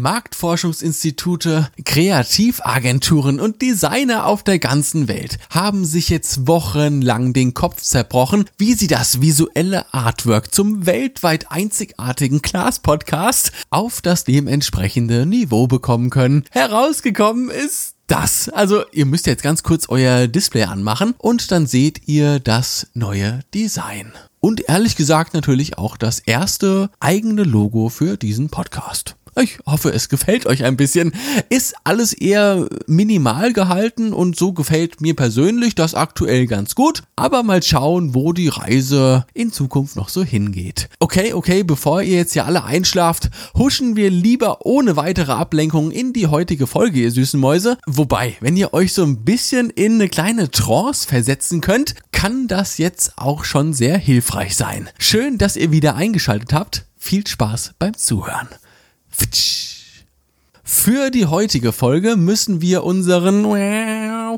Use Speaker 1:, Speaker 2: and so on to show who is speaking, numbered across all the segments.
Speaker 1: Marktforschungsinstitute, Kreativagenturen und Designer auf der ganzen Welt haben sich jetzt wochenlang den Kopf zerbrochen, wie sie das visuelle Artwork zum weltweit einzigartigen Class-Podcast auf das dementsprechende Niveau bekommen können. Herausgekommen ist das. Also ihr müsst jetzt ganz kurz euer Display anmachen und dann seht ihr das neue Design. Und ehrlich gesagt natürlich auch das erste eigene Logo für diesen Podcast. Ich hoffe, es gefällt euch ein bisschen. Ist alles eher minimal gehalten und so gefällt mir persönlich das aktuell ganz gut. Aber mal schauen, wo die Reise in Zukunft noch so hingeht. Okay, okay, bevor ihr jetzt hier alle einschlaft, huschen wir lieber ohne weitere Ablenkung in die heutige Folge, ihr süßen Mäuse. Wobei, wenn ihr euch so ein bisschen in eine kleine Trance versetzen könnt, kann das jetzt auch schon sehr hilfreich sein. Schön, dass ihr wieder eingeschaltet habt. Viel Spaß beim Zuhören. Für die heutige Folge müssen wir unseren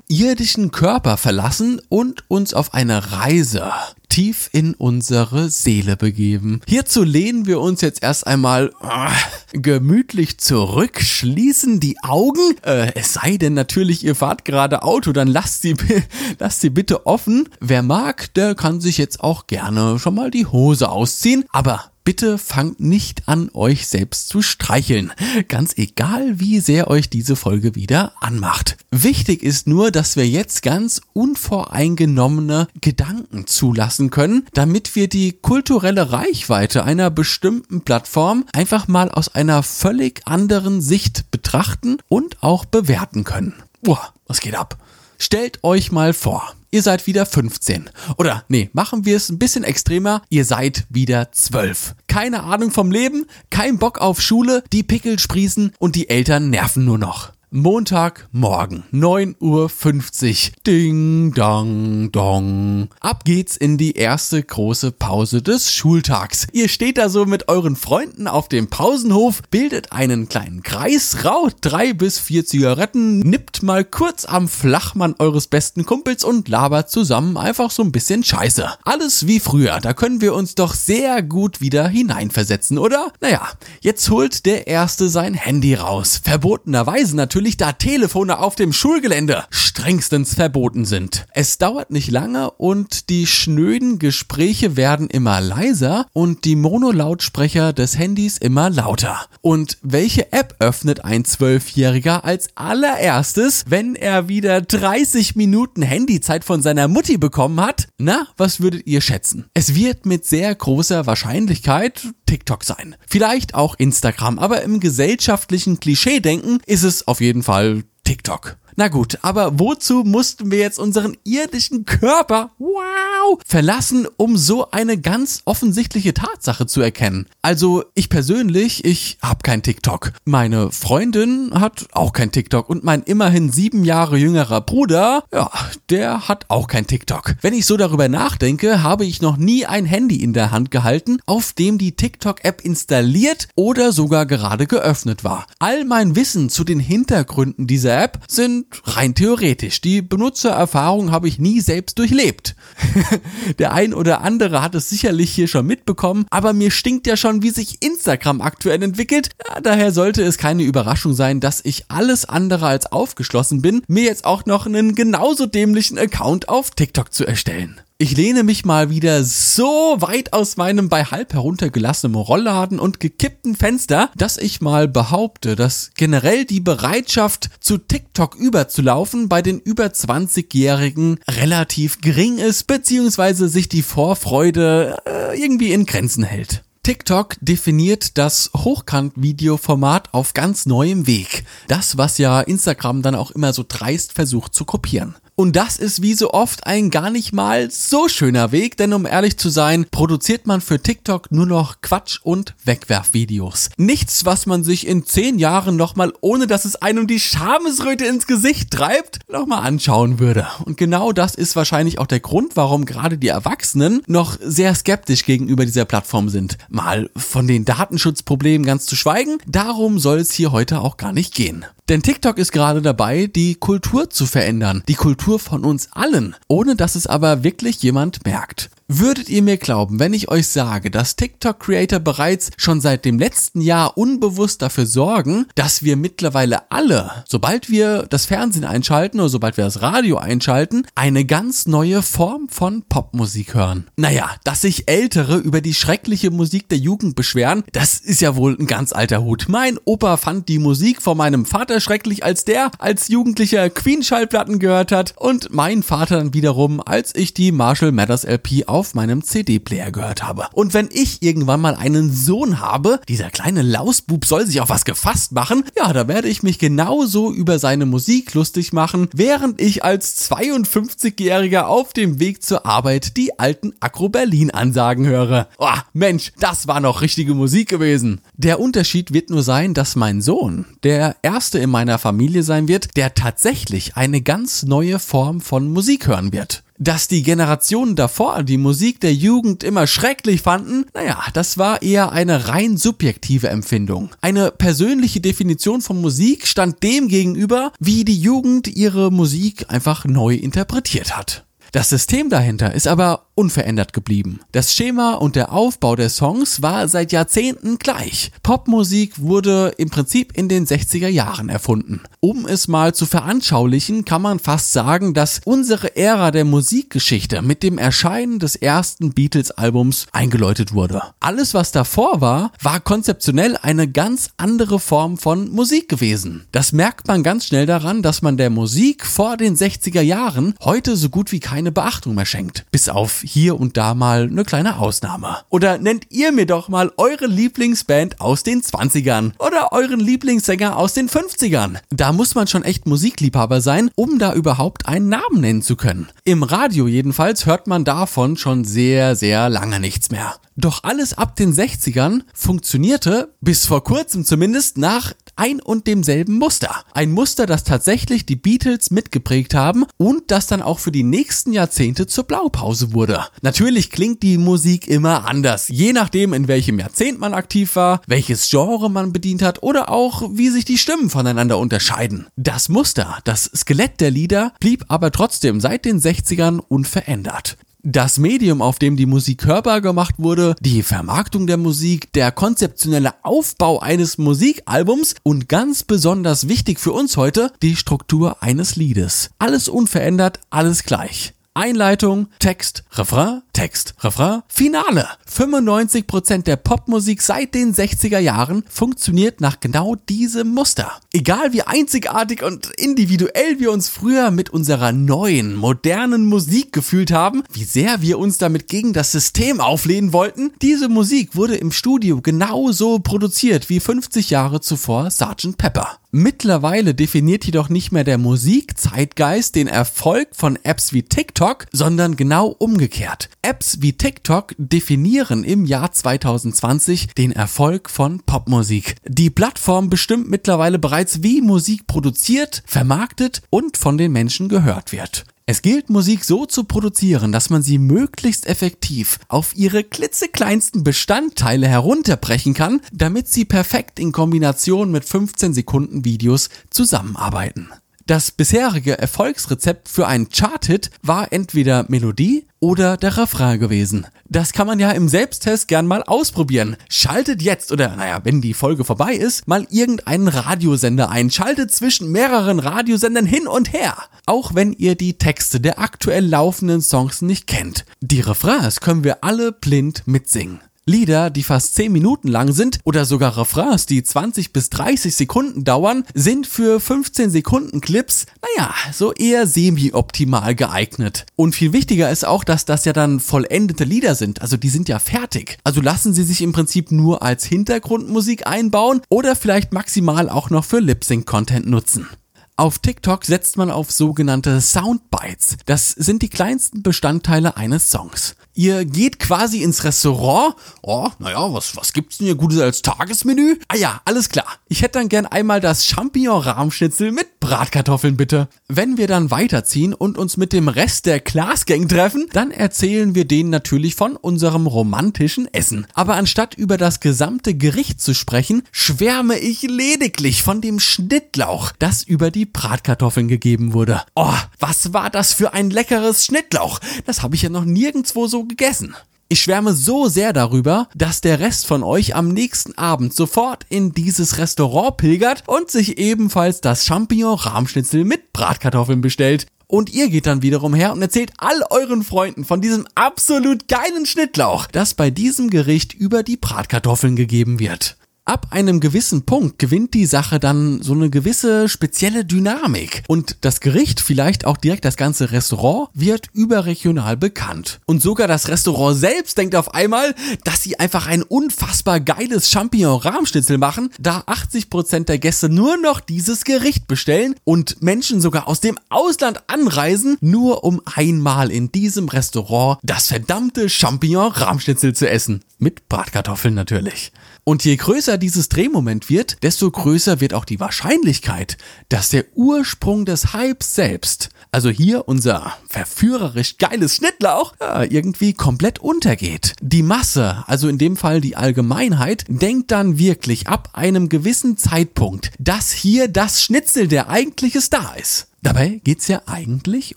Speaker 1: irdischen Körper verlassen und uns auf eine Reise tief in unsere Seele begeben. Hierzu lehnen wir uns jetzt erst einmal äh, gemütlich zurück, schließen die Augen. Äh, es sei denn natürlich, ihr fahrt gerade Auto, dann lasst sie, lasst sie bitte offen. Wer mag, der kann sich jetzt auch gerne schon mal die Hose ausziehen. Aber Bitte fangt nicht an, euch selbst zu streicheln. Ganz egal, wie sehr euch diese Folge wieder anmacht. Wichtig ist nur, dass wir jetzt ganz unvoreingenommene Gedanken zulassen können, damit wir die kulturelle Reichweite einer bestimmten Plattform einfach mal aus einer völlig anderen Sicht betrachten und auch bewerten können. Boah, was geht ab? Stellt euch mal vor, ihr seid wieder 15. Oder nee, machen wir es ein bisschen extremer, ihr seid wieder 12. Keine Ahnung vom Leben, kein Bock auf Schule, die Pickel sprießen und die Eltern nerven nur noch. Montagmorgen, 9.50 Uhr. Ding, dong, dong. Ab geht's in die erste große Pause des Schultags. Ihr steht da so mit euren Freunden auf dem Pausenhof, bildet einen kleinen Kreis, raucht drei bis vier Zigaretten, nippt mal kurz am Flachmann eures besten Kumpels und labert zusammen einfach so ein bisschen Scheiße. Alles wie früher, da können wir uns doch sehr gut wieder hineinversetzen, oder? Naja, jetzt holt der Erste sein Handy raus. Verbotenerweise natürlich natürlich da Telefone auf dem Schulgelände strengstens verboten sind. Es dauert nicht lange und die schnöden Gespräche werden immer leiser und die Monolautsprecher des Handys immer lauter. Und welche App öffnet ein Zwölfjähriger als allererstes, wenn er wieder 30 Minuten Handyzeit von seiner Mutti bekommen hat? Na, was würdet ihr schätzen? Es wird mit sehr großer Wahrscheinlichkeit TikTok sein. Vielleicht auch Instagram, aber im gesellschaftlichen Klischee-Denken ist es auf jeden Fall TikTok. Na gut, aber wozu mussten wir jetzt unseren irdischen Körper, wow, verlassen, um so eine ganz offensichtliche Tatsache zu erkennen? Also ich persönlich, ich habe kein TikTok. Meine Freundin hat auch kein TikTok und mein immerhin sieben Jahre jüngerer Bruder, ja, der hat auch kein TikTok. Wenn ich so darüber nachdenke, habe ich noch nie ein Handy in der Hand gehalten, auf dem die TikTok-App installiert oder sogar gerade geöffnet war. All mein Wissen zu den Hintergründen dieser App sind rein theoretisch. Die Benutzererfahrung habe ich nie selbst durchlebt. Der ein oder andere hat es sicherlich hier schon mitbekommen, aber mir stinkt ja schon, wie sich Instagram aktuell entwickelt. Ja, daher sollte es keine Überraschung sein, dass ich alles andere als aufgeschlossen bin, mir jetzt auch noch einen genauso dämlichen Account auf TikTok zu erstellen. Ich lehne mich mal wieder so weit aus meinem bei halb heruntergelassenen Rollladen und gekippten Fenster, dass ich mal behaupte, dass generell die Bereitschaft zu TikTok überzulaufen bei den über 20-Jährigen relativ gering ist, beziehungsweise sich die Vorfreude äh, irgendwie in Grenzen hält. TikTok definiert das Hochkant-Videoformat auf ganz neuem Weg. Das, was ja Instagram dann auch immer so dreist versucht zu kopieren. Und das ist wie so oft ein gar nicht mal so schöner Weg, denn um ehrlich zu sein, produziert man für TikTok nur noch Quatsch und Wegwerfvideos. Nichts, was man sich in zehn Jahren nochmal, ohne dass es einem die Schamesröte ins Gesicht treibt, nochmal anschauen würde. Und genau das ist wahrscheinlich auch der Grund, warum gerade die Erwachsenen noch sehr skeptisch gegenüber dieser Plattform sind. Mal von den Datenschutzproblemen ganz zu schweigen, darum soll es hier heute auch gar nicht gehen. Denn TikTok ist gerade dabei, die Kultur zu verändern. Die Kultur von uns allen, ohne dass es aber wirklich jemand merkt. Würdet ihr mir glauben, wenn ich euch sage, dass TikTok-Creator bereits schon seit dem letzten Jahr unbewusst dafür sorgen, dass wir mittlerweile alle, sobald wir das Fernsehen einschalten oder sobald wir das Radio einschalten, eine ganz neue Form von Popmusik hören? Naja, dass sich Ältere über die schreckliche Musik der Jugend beschweren, das ist ja wohl ein ganz alter Hut. Mein Opa fand die Musik von meinem Vater schrecklich, als der als Jugendlicher Queen-Schallplatten gehört hat und mein Vater dann wiederum, als ich die Marshall Mathers LP auf meinem CD-Player gehört habe. Und wenn ich irgendwann mal einen Sohn habe, dieser kleine Lausbub soll sich auf was gefasst machen, ja, da werde ich mich genauso über seine Musik lustig machen, während ich als 52-Jähriger auf dem Weg zur Arbeit die alten Akro Berlin Ansagen höre. Oh, Mensch, das war noch richtige Musik gewesen. Der Unterschied wird nur sein, dass mein Sohn der erste in meiner Familie sein wird, der tatsächlich eine ganz neue Form von Musik hören wird. Dass die Generationen davor die Musik der Jugend immer schrecklich fanden, naja, das war eher eine rein subjektive Empfindung. Eine persönliche Definition von Musik stand dem gegenüber, wie die Jugend ihre Musik einfach neu interpretiert hat. Das System dahinter ist aber unverändert geblieben. Das Schema und der Aufbau der Songs war seit Jahrzehnten gleich. Popmusik wurde im Prinzip in den 60er Jahren erfunden. Um es mal zu veranschaulichen, kann man fast sagen, dass unsere Ära der Musikgeschichte mit dem Erscheinen des ersten Beatles-Albums eingeläutet wurde. Alles, was davor war, war konzeptionell eine ganz andere Form von Musik gewesen. Das merkt man ganz schnell daran, dass man der Musik vor den 60er Jahren heute so gut wie keine Beachtung mehr schenkt. Bis auf hier und da mal eine kleine Ausnahme. Oder nennt ihr mir doch mal eure Lieblingsband aus den 20ern oder euren Lieblingssänger aus den 50ern. Da muss man schon echt Musikliebhaber sein, um da überhaupt einen Namen nennen zu können. Im Radio jedenfalls hört man davon schon sehr, sehr lange nichts mehr. Doch alles ab den 60ern funktionierte, bis vor kurzem zumindest, nach ein und demselben Muster. Ein Muster, das tatsächlich die Beatles mitgeprägt haben und das dann auch für die nächsten Jahrzehnte zur Blaupause wurde. Natürlich klingt die Musik immer anders, je nachdem in welchem Jahrzehnt man aktiv war, welches Genre man bedient hat oder auch wie sich die Stimmen voneinander unterscheiden. Das Muster, das Skelett der Lieder blieb aber trotzdem seit den 60ern unverändert das Medium, auf dem die Musik hörbar gemacht wurde, die Vermarktung der Musik, der konzeptionelle Aufbau eines Musikalbums und ganz besonders wichtig für uns heute, die Struktur eines Liedes. Alles unverändert, alles gleich. Einleitung, Text, Refrain, Text, Refrain, Finale. 95% der Popmusik seit den 60er Jahren funktioniert nach genau diesem Muster. Egal wie einzigartig und individuell wir uns früher mit unserer neuen, modernen Musik gefühlt haben, wie sehr wir uns damit gegen das System auflehnen wollten, diese Musik wurde im Studio genauso produziert wie 50 Jahre zuvor Sgt. Pepper. Mittlerweile definiert jedoch nicht mehr der Musikzeitgeist den Erfolg von Apps wie TikTok, sondern genau umgekehrt. Apps wie TikTok definieren im Jahr 2020 den Erfolg von Popmusik. Die Plattform bestimmt mittlerweile bereits, wie Musik produziert, vermarktet und von den Menschen gehört wird. Es gilt, Musik so zu produzieren, dass man sie möglichst effektiv auf ihre klitzekleinsten Bestandteile herunterbrechen kann, damit sie perfekt in Kombination mit 15 Sekunden Videos zusammenarbeiten. Das bisherige Erfolgsrezept für einen Chart-Hit war entweder Melodie oder der Refrain gewesen. Das kann man ja im Selbsttest gern mal ausprobieren. Schaltet jetzt oder naja, wenn die Folge vorbei ist, mal irgendeinen Radiosender ein. Schaltet zwischen mehreren Radiosendern hin und her. Auch wenn ihr die Texte der aktuell laufenden Songs nicht kennt. Die Refrains können wir alle blind mitsingen. Lieder, die fast 10 Minuten lang sind oder sogar Refrains, die 20 bis 30 Sekunden dauern, sind für 15 Sekunden Clips, naja, so eher semi-optimal geeignet. Und viel wichtiger ist auch, dass das ja dann vollendete Lieder sind, also die sind ja fertig. Also lassen sie sich im Prinzip nur als Hintergrundmusik einbauen oder vielleicht maximal auch noch für Lip-Sync-Content nutzen. Auf TikTok setzt man auf sogenannte Soundbites. Das sind die kleinsten Bestandteile eines Songs. Ihr geht quasi ins Restaurant. Oh, naja, was, was gibt's denn hier Gutes als Tagesmenü? Ah ja, alles klar. Ich hätte dann gern einmal das Champignon-Rahmschnitzel mit Bratkartoffeln bitte. Wenn wir dann weiterziehen und uns mit dem Rest der Glasgang treffen, dann erzählen wir denen natürlich von unserem romantischen Essen. Aber anstatt über das gesamte Gericht zu sprechen, schwärme ich lediglich von dem Schnittlauch, das über die die Bratkartoffeln gegeben wurde. Oh, was war das für ein leckeres Schnittlauch? Das habe ich ja noch nirgendwo so gegessen. Ich schwärme so sehr darüber, dass der Rest von euch am nächsten Abend sofort in dieses Restaurant pilgert und sich ebenfalls das Champignon-Rahmschnitzel mit Bratkartoffeln bestellt. Und ihr geht dann wiederum her und erzählt all euren Freunden von diesem absolut geilen Schnittlauch, das bei diesem Gericht über die Bratkartoffeln gegeben wird ab einem gewissen Punkt gewinnt die Sache dann so eine gewisse spezielle Dynamik. Und das Gericht, vielleicht auch direkt das ganze Restaurant, wird überregional bekannt. Und sogar das Restaurant selbst denkt auf einmal, dass sie einfach ein unfassbar geiles Champignon-Rahmschnitzel machen, da 80% der Gäste nur noch dieses Gericht bestellen und Menschen sogar aus dem Ausland anreisen, nur um einmal in diesem Restaurant das verdammte Champignon-Rahmschnitzel zu essen. Mit Bratkartoffeln natürlich. Und je größer dieses Drehmoment wird, desto größer wird auch die Wahrscheinlichkeit, dass der Ursprung des Hypes selbst, also hier unser verführerisch geiles Schnittlauch, irgendwie komplett untergeht. Die Masse, also in dem Fall die Allgemeinheit, denkt dann wirklich ab einem gewissen Zeitpunkt, dass hier das Schnitzel der eigentliche Star ist. Dabei geht's ja eigentlich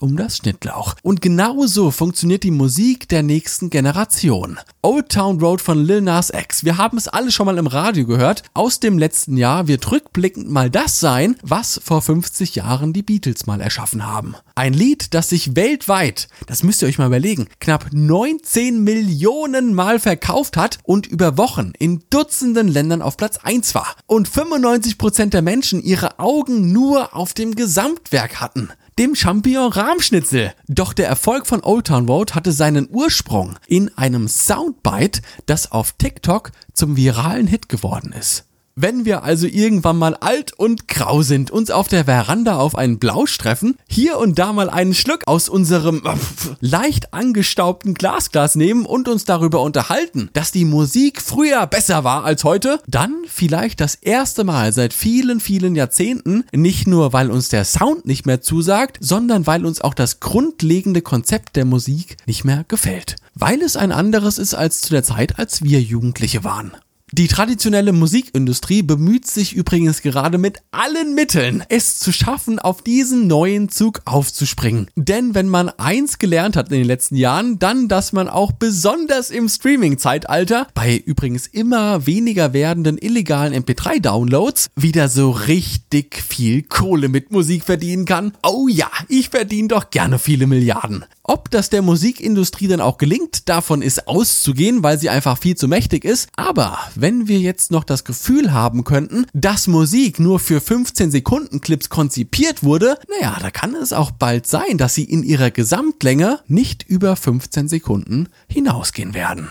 Speaker 1: um das Schnittlauch. Und genauso funktioniert die Musik der nächsten Generation. Old Town Road von Lil Nas X. Wir haben es alle schon mal im Radio gehört. Aus dem letzten Jahr wird rückblickend mal das sein, was vor 50 Jahren die Beatles mal erschaffen haben. Ein Lied, das sich weltweit, das müsst ihr euch mal überlegen, knapp 19 Millionen Mal verkauft hat und über Wochen in Dutzenden Ländern auf Platz 1 war. Und 95% der Menschen ihre Augen nur auf dem Gesamtwerk hatten, dem Champignon-Rahmschnitzel. Doch der Erfolg von Old Town Road hatte seinen Ursprung in einem Soundbite, das auf TikTok zum viralen Hit geworden ist. Wenn wir also irgendwann mal alt und grau sind, uns auf der Veranda auf einen Blausch treffen, hier und da mal einen Schluck aus unserem äh, leicht angestaubten Glasglas nehmen und uns darüber unterhalten, dass die Musik früher besser war als heute, dann vielleicht das erste Mal seit vielen, vielen Jahrzehnten, nicht nur weil uns der Sound nicht mehr zusagt, sondern weil uns auch das grundlegende Konzept der Musik nicht mehr gefällt. Weil es ein anderes ist als zu der Zeit, als wir Jugendliche waren. Die traditionelle Musikindustrie bemüht sich übrigens gerade mit allen Mitteln, es zu schaffen, auf diesen neuen Zug aufzuspringen. Denn wenn man eins gelernt hat in den letzten Jahren, dann, dass man auch besonders im Streaming-Zeitalter bei übrigens immer weniger werdenden illegalen MP3-Downloads wieder so richtig viel Kohle mit Musik verdienen kann. Oh ja, ich verdiene doch gerne viele Milliarden. Ob das der Musikindustrie dann auch gelingt, davon ist auszugehen, weil sie einfach viel zu mächtig ist. Aber wenn wir jetzt noch das Gefühl haben könnten, dass Musik nur für 15 Sekunden Clips konzipiert wurde, naja, da kann es auch bald sein, dass sie in ihrer Gesamtlänge nicht über 15 Sekunden hinausgehen werden.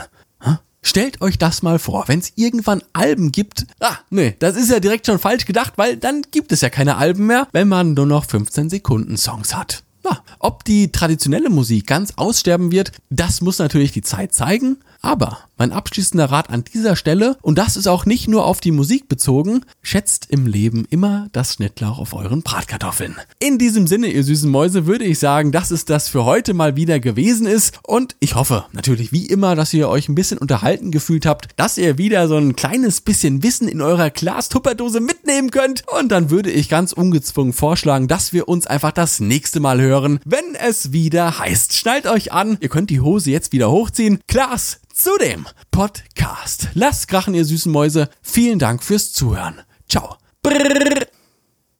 Speaker 1: Stellt euch das mal vor, wenn es irgendwann Alben gibt. Ah, nee, das ist ja direkt schon falsch gedacht, weil dann gibt es ja keine Alben mehr, wenn man nur noch 15 Sekunden Songs hat. Ja, ob die traditionelle Musik ganz aussterben wird, das muss natürlich die Zeit zeigen. Aber mein abschließender Rat an dieser Stelle, und das ist auch nicht nur auf die Musik bezogen, schätzt im Leben immer das Schnittlauch auf euren Bratkartoffeln. In diesem Sinne, ihr süßen Mäuse, würde ich sagen, dass es das für heute mal wieder gewesen ist. Und ich hoffe natürlich wie immer, dass ihr euch ein bisschen unterhalten gefühlt habt, dass ihr wieder so ein kleines bisschen Wissen in eurer Glas-Tupperdose mitnehmen könnt. Und dann würde ich ganz ungezwungen vorschlagen, dass wir uns einfach das nächste Mal hören, wenn es wieder heißt. Schnallt euch an, ihr könnt die Hose jetzt wieder hochziehen. Glas zu dem Podcast. Lasst krachen, ihr süßen Mäuse. Vielen Dank fürs Zuhören. Ciao. Brrr.